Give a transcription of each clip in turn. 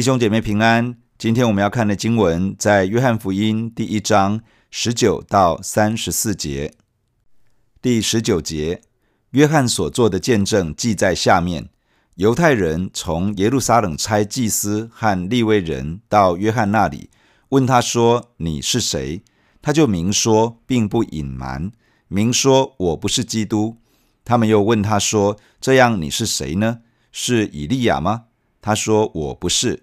弟兄姐妹平安。今天我们要看的经文在约翰福音第一章十九到三十四节。第十九节，约翰所做的见证记在下面。犹太人从耶路撒冷差祭司和利未人到约翰那里，问他说：“你是谁？”他就明说，并不隐瞒，明说：“我不是基督。”他们又问他说：“这样你是谁呢？是以利亚吗？”他说：“我不是。”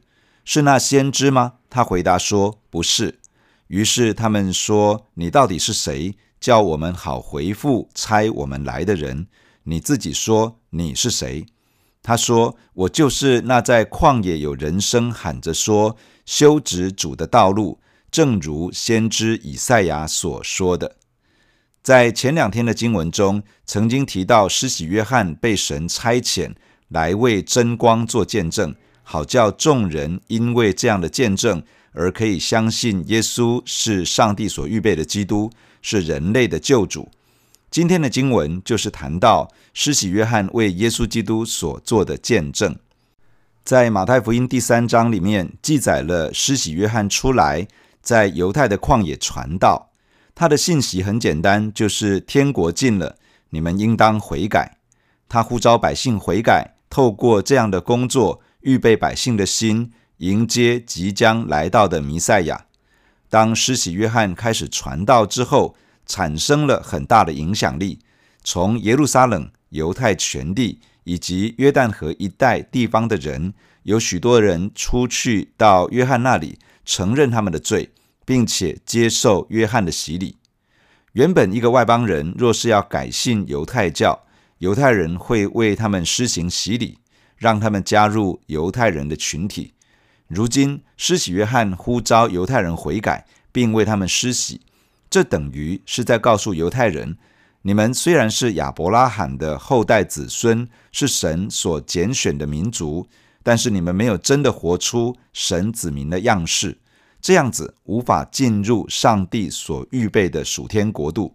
是那先知吗？他回答说：“不是。”于是他们说：“你到底是谁？叫我们好回复差我们来的人。你自己说你是谁？”他说：“我就是那在旷野有人声喊着说，修直主的道路，正如先知以赛亚所说的。”在前两天的经文中，曾经提到施洗约翰被神差遣来为真光做见证，好叫众人因为这样的见证而可以相信耶稣是上帝所预备的基督，是人类的救主。今天的经文就是谈到施洗约翰为耶稣基督所做的见证。在马太福音第三章里面记载了施洗约翰出来在犹太的旷野传道。他的信息很简单，就是天国近了，你们应当悔改。他呼召百姓悔改，透过这样的工作，预备百姓的心，迎接即将来到的弥赛亚。当施洗约翰开始传道之后，产生了很大的影响力。从耶路撒冷、犹太全地以及约旦河一带地方的人，有许多人出去到约翰那里，承认他们的罪。并且接受约翰的洗礼。原本一个外邦人若是要改信犹太教，犹太人会为他们施行洗礼，让他们加入犹太人的群体。如今施洗约翰呼召犹太人悔改，并为他们施洗，这等于是在告诉犹太人：你们虽然是亚伯拉罕的后代子孙，是神所拣选的民族，但是你们没有真的活出神子民的样式。这样子无法进入上帝所预备的属天国度。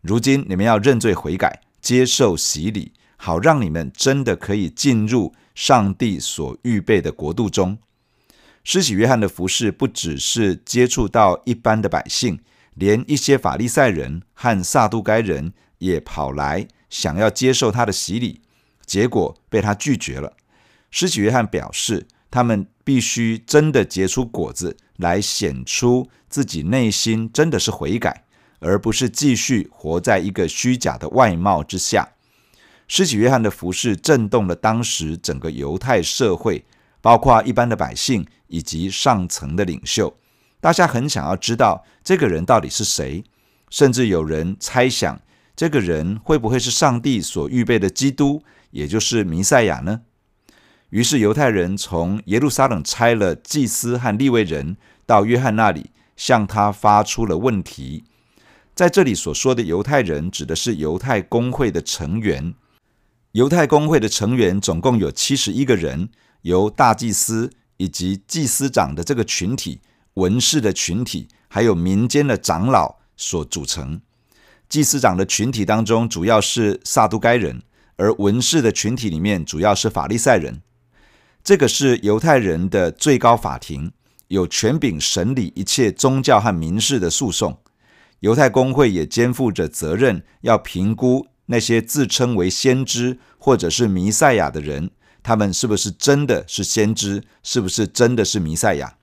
如今你们要认罪悔改，接受洗礼，好让你们真的可以进入上帝所预备的国度中。施洗约翰的服饰不只是接触到一般的百姓，连一些法利赛人和撒都该人也跑来想要接受他的洗礼，结果被他拒绝了。施洗约翰表示，他们必须真的结出果子，来显出自己内心真的是悔改，而不是继续活在一个虚假的外貌之下。施洗约翰的服事震动了当时整个犹太社会，包括一般的百姓以及上层的领袖。大家很想要知道这个人到底是谁，甚至有人猜想这个人会不会是上帝所预备的基督，也就是弥赛亚呢？于是犹太人从耶路撒冷差了祭司和利未人到约翰那里，向他发出了问题。在这里所说的犹太人，指的是犹太公会的成员。犹太公会的成员总共有七十一个人，由大祭司以及祭司长的这个群体、文士的群体，还有民间的长老所组成。祭司长的群体当中，主要是撒都该人，而文士的群体里面，主要是法利赛人。这个是犹太人的最高法庭，有权柄审理一切宗教和民事的诉讼。犹太公会也肩负着责任，要评估那些自称为先知或者是弥赛亚的人，他们是不是真的是先知，是不是真的是弥赛亚。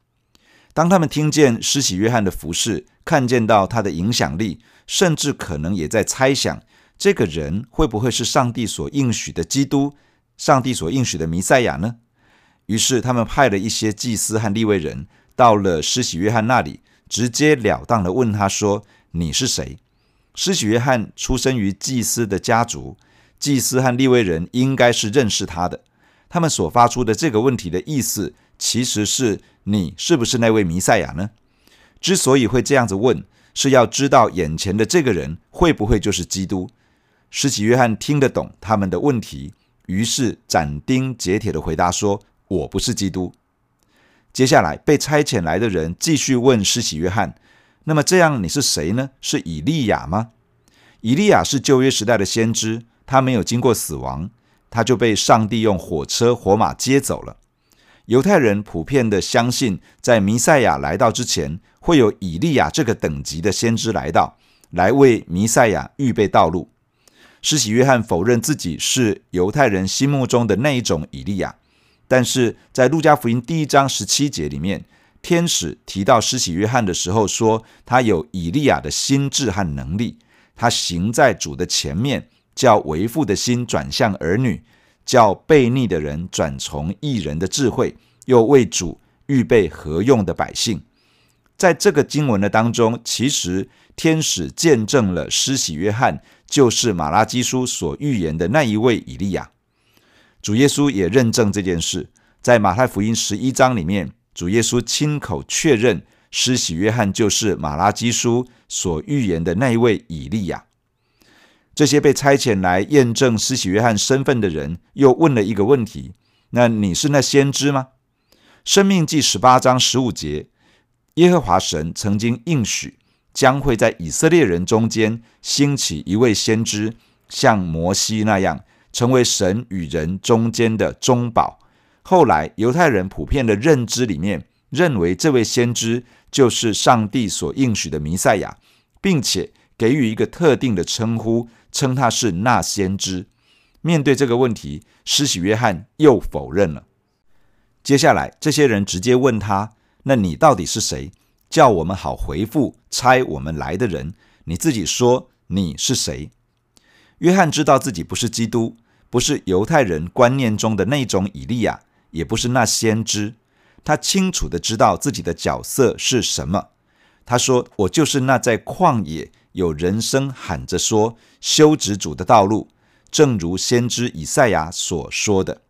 当他们听见施洗约翰的服饰，看见到他的影响力，甚至可能也在猜想，这个人会不会是上帝所应许的基督，上帝所应许的弥赛亚呢？于是，他们派了一些祭司和利未人到了施洗约翰那里，直截了当地问他说：“你是谁？”施洗约翰出生于祭司的家族，祭司和利未人应该是认识他的。他们所发出的这个问题的意思，其实是你是不是那位弥赛亚呢？之所以会这样子问，是要知道眼前的这个人会不会就是基督。施洗约翰听得懂他们的问题，于是斩钉截铁地回答说。我不是基督。接下来被差遣来的人继续问施洗约翰：“那么这样你是谁呢？是以利亚吗？”以利亚是旧约时代的先知，他没有经过死亡，他就被上帝用火车火马接走了。犹太人普遍的相信，在弥赛亚来到之前，会有以利亚这个等级的先知来到，来为弥赛亚预备道路。施洗约翰否认自己是犹太人心目中的那一种以利亚，但是在路加福音第一章十七节里面，天使提到施洗约翰的时候说，他有以利亚的心智和能力，他行在主的前面，叫为父的心转向儿女，叫悖逆的人转从义人的智慧，又为主预备合用的百姓。在这个经文的当中，其实天使见证了施洗约翰。就是马拉基书所预言的那一位以利亚，主耶稣也认证这件事，在马太福音十一章里面，主耶稣亲口确认施洗约翰就是马拉基书所预言的那一位以利亚。这些被差遣来验证施洗约翰身份的人，又问了一个问题：那你是那先知吗？生命记十八章十五节，耶和华神曾经应许。将会在以色列人中间兴起一位先知，像摩西那样，成为神与人中间的中保。后来犹太人普遍的认知里面，认为这位先知就是上帝所应许的弥赛亚，并且给予一个特定的称呼，称他是那先知。面对这个问题，施洗约翰又否认了。接下来，这些人直接问他：“那你到底是谁？”叫我们好回复差我们来的人，你自己说你是谁？约翰知道自己不是基督，不是犹太人观念中的那种以利亚，也不是那先知。他清楚地知道自己的角色是什么。他说：“我就是那在旷野有人声喊着说修直主的道路，正如先知以赛亚所说的。”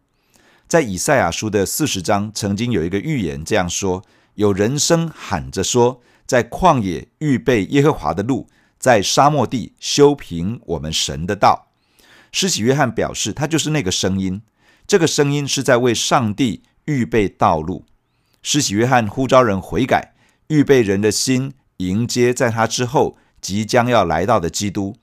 在以赛亚书的四十章曾经有一个预言这样说。有人声喊着说，在旷野预备耶和华的路，在沙漠地修平我们神的道。施洗约翰表示，他就是那个声音。这个声音是在为上帝预备道路。施洗约翰呼召人悔改，预备人的心，迎接在他之后即将要来到的基督，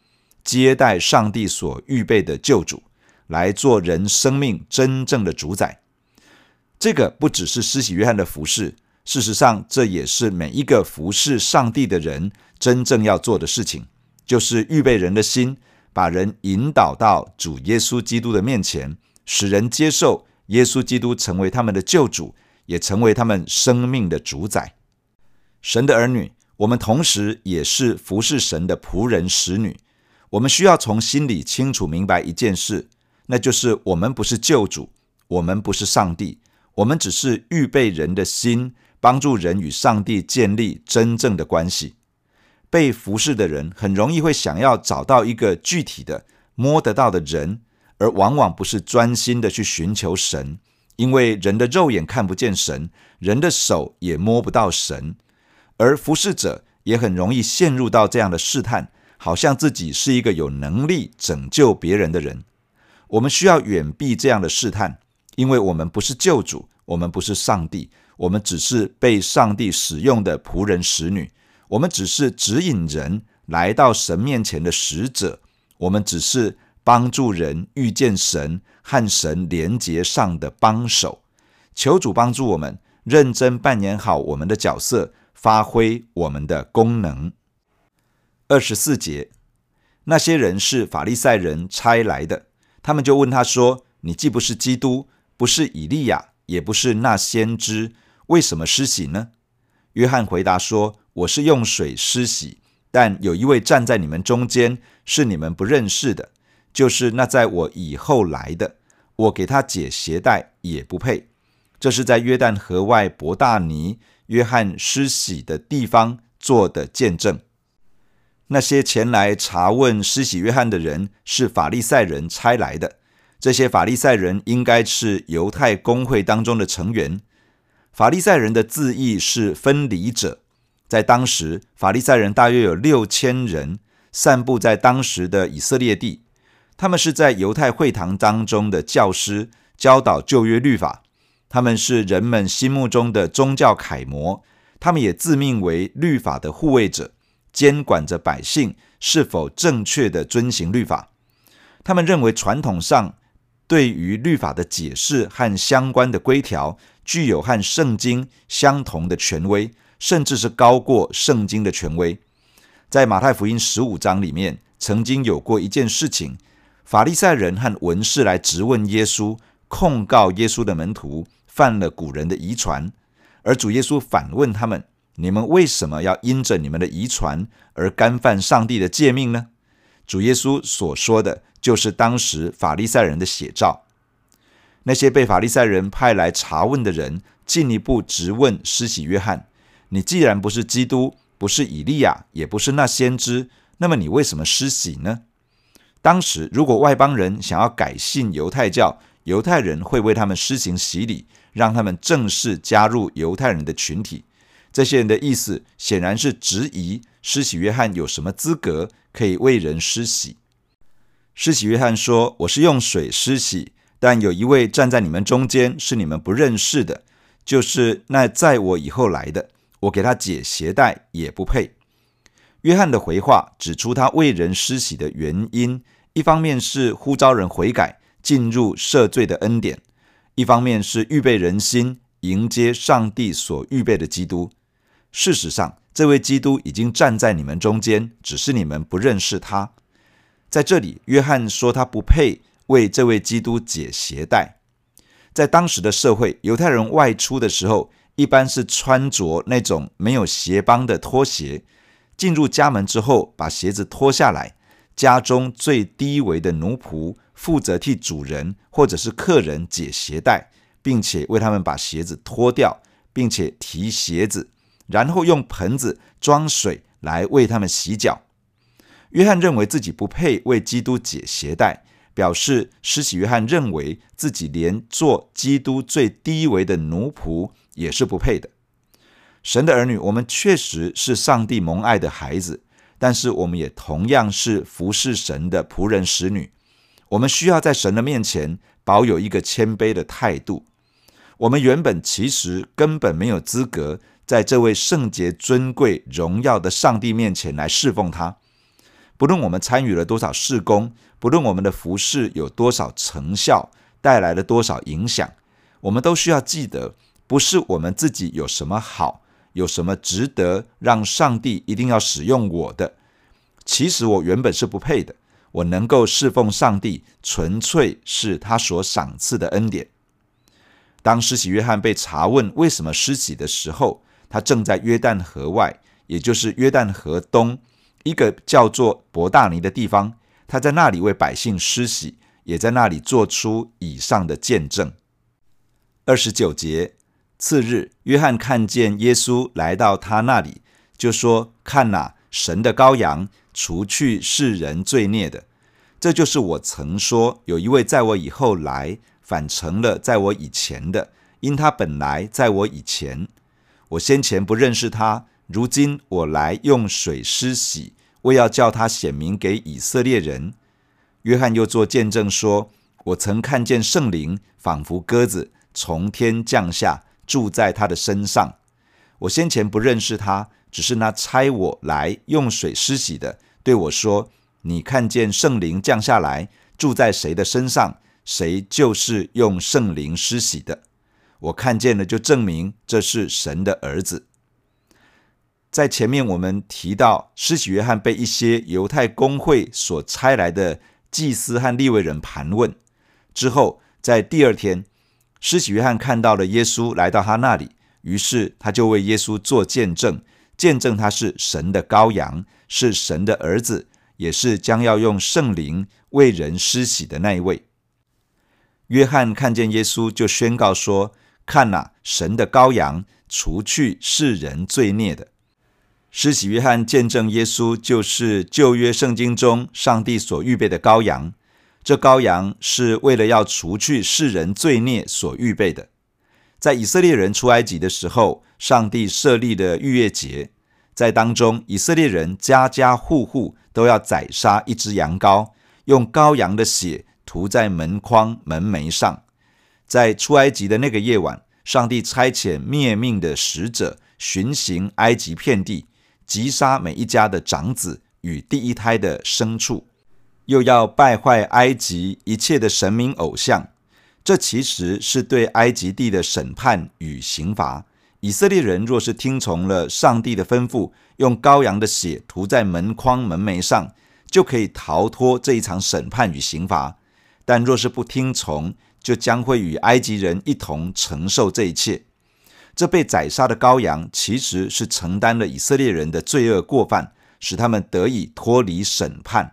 接待上帝所预备的救主，来做人生命真正的主宰。这个不只是施洗约翰的服饰。事实上，这也是每一个服侍上帝的人真正要做的事情，就是预备人的心，把人引导到主耶稣基督的面前，使人接受耶稣基督成为他们的救主，也成为他们生命的主宰。神的儿女，我们同时也是服侍神的仆人使女。我们需要从心里清楚明白一件事，那就是我们不是救主，我们不是上帝，我们只是预备人的心。帮助人与上帝建立真正的关系。被服侍的人很容易会想要找到一个具体的、摸得到的人，而往往不是专心的去寻求神，因为人的肉眼看不见神，人的手也摸不到神。而服侍者也很容易陷入到这样的试探，好像自己是一个有能力拯救别人的人。我们需要远避这样的试探，因为我们不是救主，我们不是上帝。我们只是被上帝使用的仆人使女，我们只是指引人来到神面前的使者，我们只是帮助人遇见神和神连结上的帮手。求主帮助我们认真扮演好我们的角色，发挥我们的功能。二十四节，那些人是法利赛人差来的，他们就问他说：“你既不是基督，不是以利亚，也不是那先知。”为什么施洗呢？约翰回答说：“我是用水施洗，但有一位站在你们中间，是你们不认识的，就是那在我以后来的。我给他解鞋带也不配。这是在约旦河外伯大尼约翰施洗的地方做的见证。那些前来查问施洗约翰的人是法利赛人差来的。这些法利赛人应该是犹太公会当中的成员。”法利赛人的字义是分离者，在当时，法利赛人大约有六千人，散布在当时的以色列地。他们是在犹太会堂当中的教师，教导旧约律法。他们是人们心目中的宗教楷模。他们也自命为律法的护卫者，监管着百姓是否正确地遵行律法。他们认为传统上对于律法的解释和相关的规条。具有和圣经相同的权威，甚至是高过圣经的权威。在马太福音十五章里面，曾经有过一件事情，法利赛人和文士来质问耶稣，控告耶稣的门徒犯了古人的遗传，而主耶稣反问他们：你们为什么要因着你们的遗传而干犯上帝的诫命呢？主耶稣所说的就是当时法利赛人的写照。那些被法利赛人派来查问的人，进一步质问施洗约翰：“你既然不是基督，不是以利亚，也不是那先知，那么你为什么施洗呢？”当时，如果外邦人想要改信犹太教，犹太人会为他们施行洗礼，让他们正式加入犹太人的群体。这些人的意思显然是质疑施洗约翰有什么资格可以为人施洗。施洗约翰说：“我是用水施洗。”但有一位站在你们中间，是你们不认识的，就是那在我以后来的，我给他解鞋带也不配。约翰的回话指出他为人施洗的原因，一方面是呼召人悔改，进入赦罪的恩典；一方面是预备人心，迎接上帝所预备的基督。事实上，这位基督已经站在你们中间，只是你们不认识他。在这里，约翰说他不配。为这位基督解鞋带，在当时的社会，犹太人外出的时候，一般是穿着那种没有鞋帮的拖鞋。进入家门之后，把鞋子脱下来，家中最低微的奴仆负责替主人或者是客人解鞋带，并且为他们把鞋子脱掉，并且提鞋子，然后用盆子装水来为他们洗脚。约翰认为自己不配为基督解鞋带。表示施洗约翰认为自己连做基督最低微的奴仆也是不配的。神的儿女，我们确实是上帝蒙爱的孩子，但是我们也同样是服侍神的仆人使女。我们需要在神的面前保有一个谦卑的态度。我们原本其实根本没有资格在这位圣洁、尊贵、荣耀的上帝面前来侍奉他。不论我们参与了多少事工，不论我们的服饰有多少成效，带来了多少影响，我们都需要记得，不是我们自己有什么好，有什么值得让上帝一定要使用我的。其实我原本是不配的，我能够侍奉上帝，纯粹是他所赏赐的恩典。当施洗约翰被查问为什么施洗的时候，他正在约旦河外，也就是约旦河东。一个叫做伯大尼的地方，他在那里为百姓施洗，也在那里做出以上的见证。二十九节，次日，约翰看见耶稣来到他那里，就说：“看哪，神的羔羊，除去世人罪孽的。这就是我曾说，有一位在我以后来，反成了在我以前的，因他本来在我以前，我先前不认识他，如今我来用水施洗。”为要叫他显明给以色列人，约翰又作见证说：“我曾看见圣灵仿佛鸽子从天降下，住在他的身上。我先前不认识他，只是那差我来用水施洗的对我说：‘你看见圣灵降下来，住在谁的身上，谁就是用圣灵施洗的。’我看见了，就证明这是神的儿子。”在前面我们提到，施洗约翰被一些犹太公会所差来的祭司和利未人盘问之后，在第二天，施洗约翰看到了耶稣来到他那里，于是他就为耶稣做见证，见证他是神的羔羊，是神的儿子，也是将要用圣灵为人施洗的那一位。约翰看见耶稣，就宣告说：“看哪，神的羔羊，除去世人罪孽的。”施洗约翰见证耶稣就是旧约圣经中上帝所预备的羔羊，这羔羊是为了要除去世人罪孽所预备的。在以色列人出埃及的时候，上帝设立的逾越节，在当中以色列人家家户户都要宰杀一只羊羔，用羔羊的血涂在门框门楣上。在出埃及的那个夜晚，上帝差遣灭命的使者巡行埃及遍地。击杀每一家的长子与第一胎的牲畜，又要败坏埃及一切的神明偶像。这其实是对埃及地的审判与刑罚。以色列人若是听从了上帝的吩咐，用羔羊的血涂在门框门楣上，就可以逃脱这一场审判与刑罚；但若是不听从，就将会与埃及人一同承受这一切。这被宰杀的羔羊，其实是承担了以色列人的罪恶过犯，使他们得以脱离审判。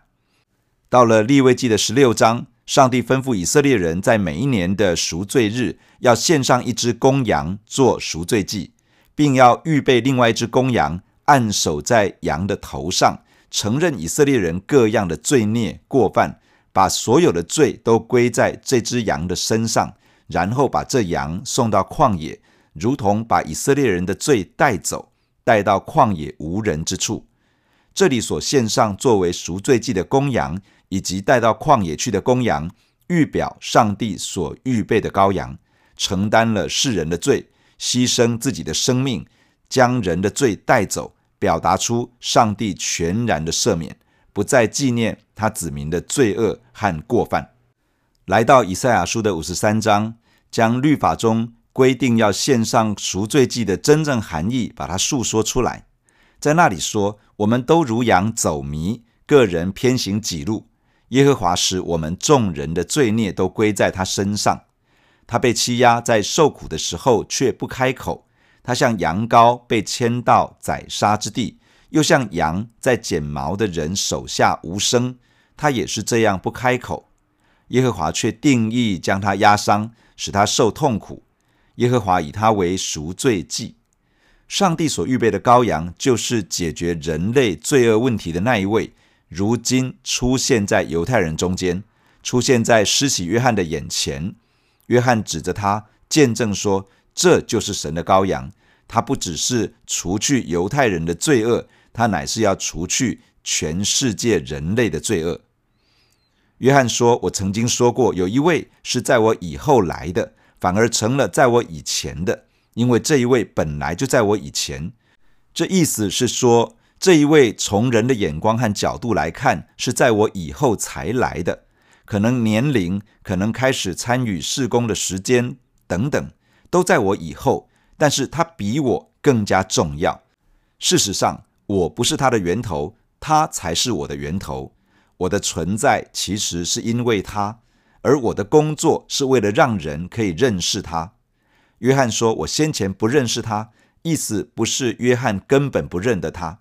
到了立位记的十六章。上帝吩咐以色列人在每一年的赎罪日，要献上一只公羊做赎罪祭，并要预备另外一只公羊，按手在羊的头上，承认以色列人各样的罪孽过犯，把所有的罪都归在这只羊的身上，然后把这羊送到旷野，如同把以色列人的罪带走，带到旷野无人之处。这里所献上作为赎罪祭的公羊。以及带到旷野去的公羊，预表上帝所预备的羔羊，承担了世人的罪，牺牲自己的生命，将人的罪带走，表达出上帝全然的赦免，不再纪念他子民的罪恶和过犯。来到以赛亚书的五十三章，将律法中规定要献上赎罪祭的真正含义，把它述说出来。在那里说，我们都如羊走迷，个人偏行己路。耶和华使我们众人的罪孽都归在他身上。他被欺压，在受苦的时候却不开口。他像羊羔被牵到宰杀之地，又像羊在剪毛的人手下无声。他也是这样不开口。耶和华却定义将他压伤，使他受痛苦。耶和华以他为赎罪祭。上帝所预备的羔羊，就是解决人类罪恶问题的那一位。如今出现在犹太人中间，出现在施洗约翰的眼前。约翰指着他见证说：“这就是神的羔羊。他不只是除去犹太人的罪恶，他乃是要除去全世界人类的罪恶。”约翰说：“我曾经说过，有一位是在我以后来的，反而成了在我以前的，因为这一位本来就在我以前。”这意思是说，这一位从人的眼光和角度来看，是在我以后才来的，可能年龄、可能开始参与事工的时间等等，都在我以后。但是他比我更加重要。事实上，我不是他的源头，他才是我的源头。我的存在其实是因为他，而我的工作是为了让人可以认识他。约翰说：“我先前不认识他。”意思不是约翰根本不认得他。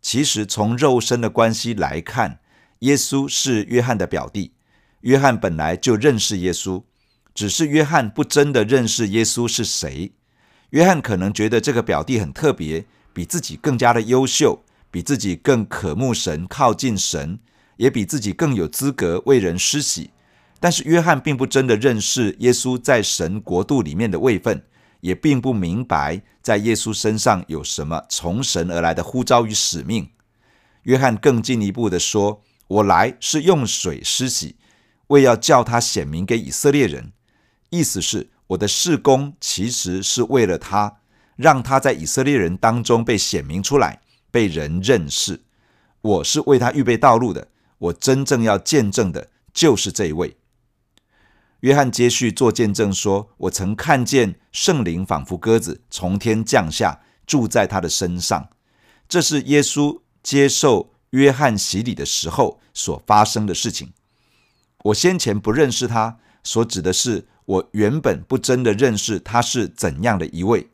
其实从肉身的关系来看，耶稣是约翰的表弟。约翰本来就认识耶稣，只是约翰不真的认识耶稣是谁。约翰可能觉得这个表弟很特别，比自己更加的优秀，比自己更渴慕神、靠近神，也比自己更有资格为人施洗。但是约翰并不真的认识耶稣在神国度里面的位分。也并不明白，在耶稣身上有什么从神而来的呼召与使命。约翰更进一步的说：“我来是用水施洗，为要叫他显明给以色列人。”意思是，我的事工其实是为了他，让他在以色列人当中被显明出来，被人认识。我是为他预备道路的。我真正要见证的就是这一位。约翰接续做见证说：“我曾看见圣灵仿佛鸽子从天降下，住在他的身上。”这是耶稣接受约翰洗礼的时候所发生的事情。我先前不认识他，所指的是我原本不真的认识他是怎样的一位。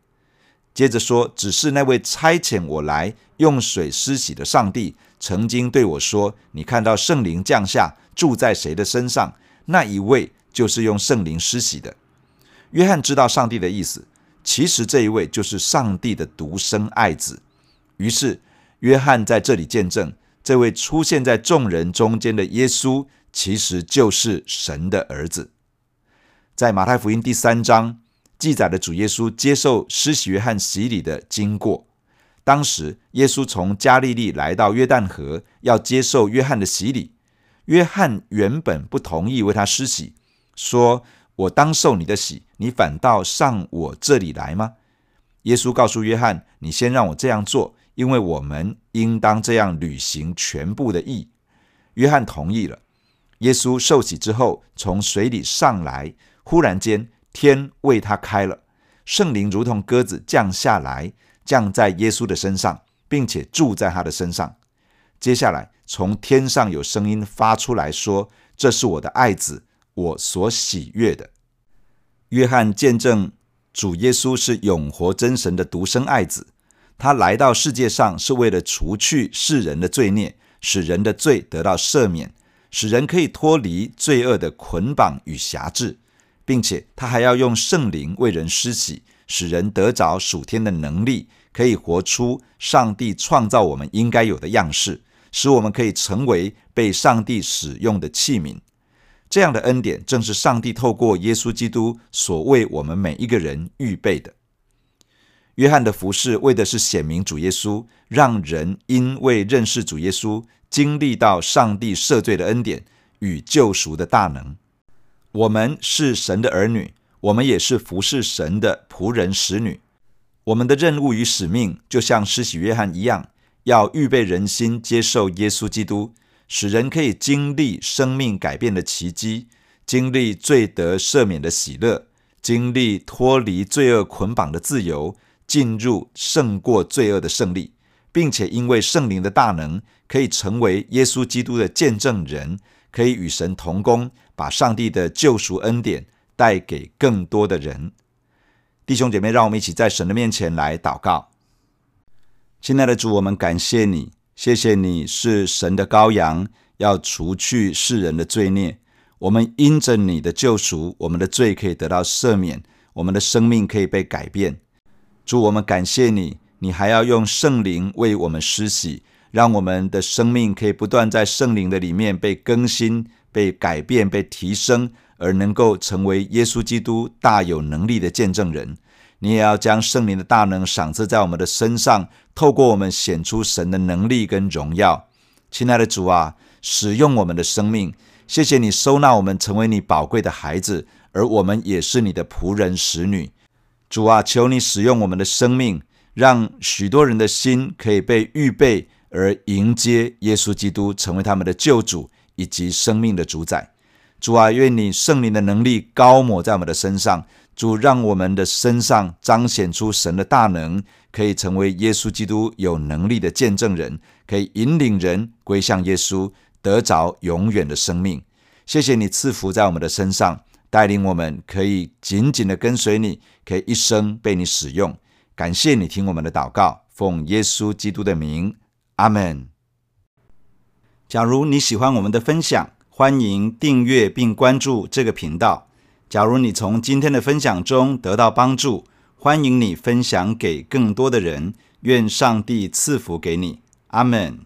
接着说：“只是那位差遣我来用水施洗的上帝，曾经对我说：‘你看到圣灵降下，住在谁的身上，那一位。’”就是用圣灵施洗的。约翰知道上帝的意思，其实这一位就是上帝的独生爱子。于是，约翰在这里见证，这位出现在众人中间的耶稣，其实就是神的儿子。在马太福音第三章记载了主耶稣接受施洗约翰洗礼的经过。当时，耶稣从加利利来到约旦河，要接受约翰的洗礼。约翰原本不同意为他施洗。说：“我当受你的洗，你反倒上我这里来吗？”耶稣告诉约翰：“你先让我这样做，因为我们应当这样履行全部的义。”约翰同意了。耶稣受洗之后，从水里上来，忽然间天为他开了，圣灵如同鸽子降下来，降在耶稣的身上，并且住在他的身上。接下来从天上有声音发出来说：“这是我的爱子，我所喜悦的。”约翰见证主耶稣是永活真神的独生爱子，他来到世界上是为了除去世人的罪孽，使人的罪得到赦免。使人可以脱离罪恶的捆绑与辖制，并且他还要用圣灵为人施洗，使人得着属天的能力，可以活出上帝创造我们应该有的样式，使我们可以成为被上帝使用的器皿。这样的恩典正是上帝透过耶稣基督所为我们每一个人预备的。约翰的服饰为的是显明主耶稣，让人因为认识主耶稣。经历到上帝赦罪的恩典与救赎的大能，我们是神的儿女，我们也是服侍神的仆人使女。我们的任务与使命，就像施洗约翰一样，要预备人心接受耶稣基督，使人可以经历生命改变的奇迹，经历罪得赦免的喜乐，经历脱离罪恶捆绑的自由，进入胜过罪恶的胜利。并且因为圣灵的大能，可以成为耶稣基督的见证人，可以与神同工，把上帝的救赎恩典带给更多的人。弟兄姐妹，让我们一起在神的面前来祷告。亲爱的主，我们感谢你，谢谢你是神的羔羊，要除去世人的罪孽。我们因着你的救赎，我们的罪可以得到赦免，我们的生命可以被改变。主，我们感谢你。你还要用圣灵为我们施洗，让我们的生命可以不断在圣灵的里面被更新、被改变、被提升，而能够成为耶稣基督大有能力的见证人。你也要将圣灵的大能赏赐在我们的身上，透过我们显出神的能力跟荣耀。亲爱的主啊，使用我们的生命，谢谢你收纳我们成为你宝贵的孩子，而我们也是你的仆人使女。主啊，求你使用我们的生命。让许多人的心可以被预备，而迎接耶稣基督成为他们的救主以及生命的主宰。主啊，愿你圣灵的能力高抹在我们的身上。主，让我们的身上彰显出神的大能，可以成为耶稣基督有能力的见证人，可以引领人归向耶稣，得着永远的生命。谢谢你赐福在我们的身上，带领我们可以紧紧的跟随你，可以一生被你使用。感谢你听我们的祷告，奉耶稣基督的名，阿门。假如你喜欢我们的分享，欢迎订阅并关注这个频道。假如你从今天的分享中得到帮助，欢迎你分享给更多的人。愿上帝赐福给你，阿门。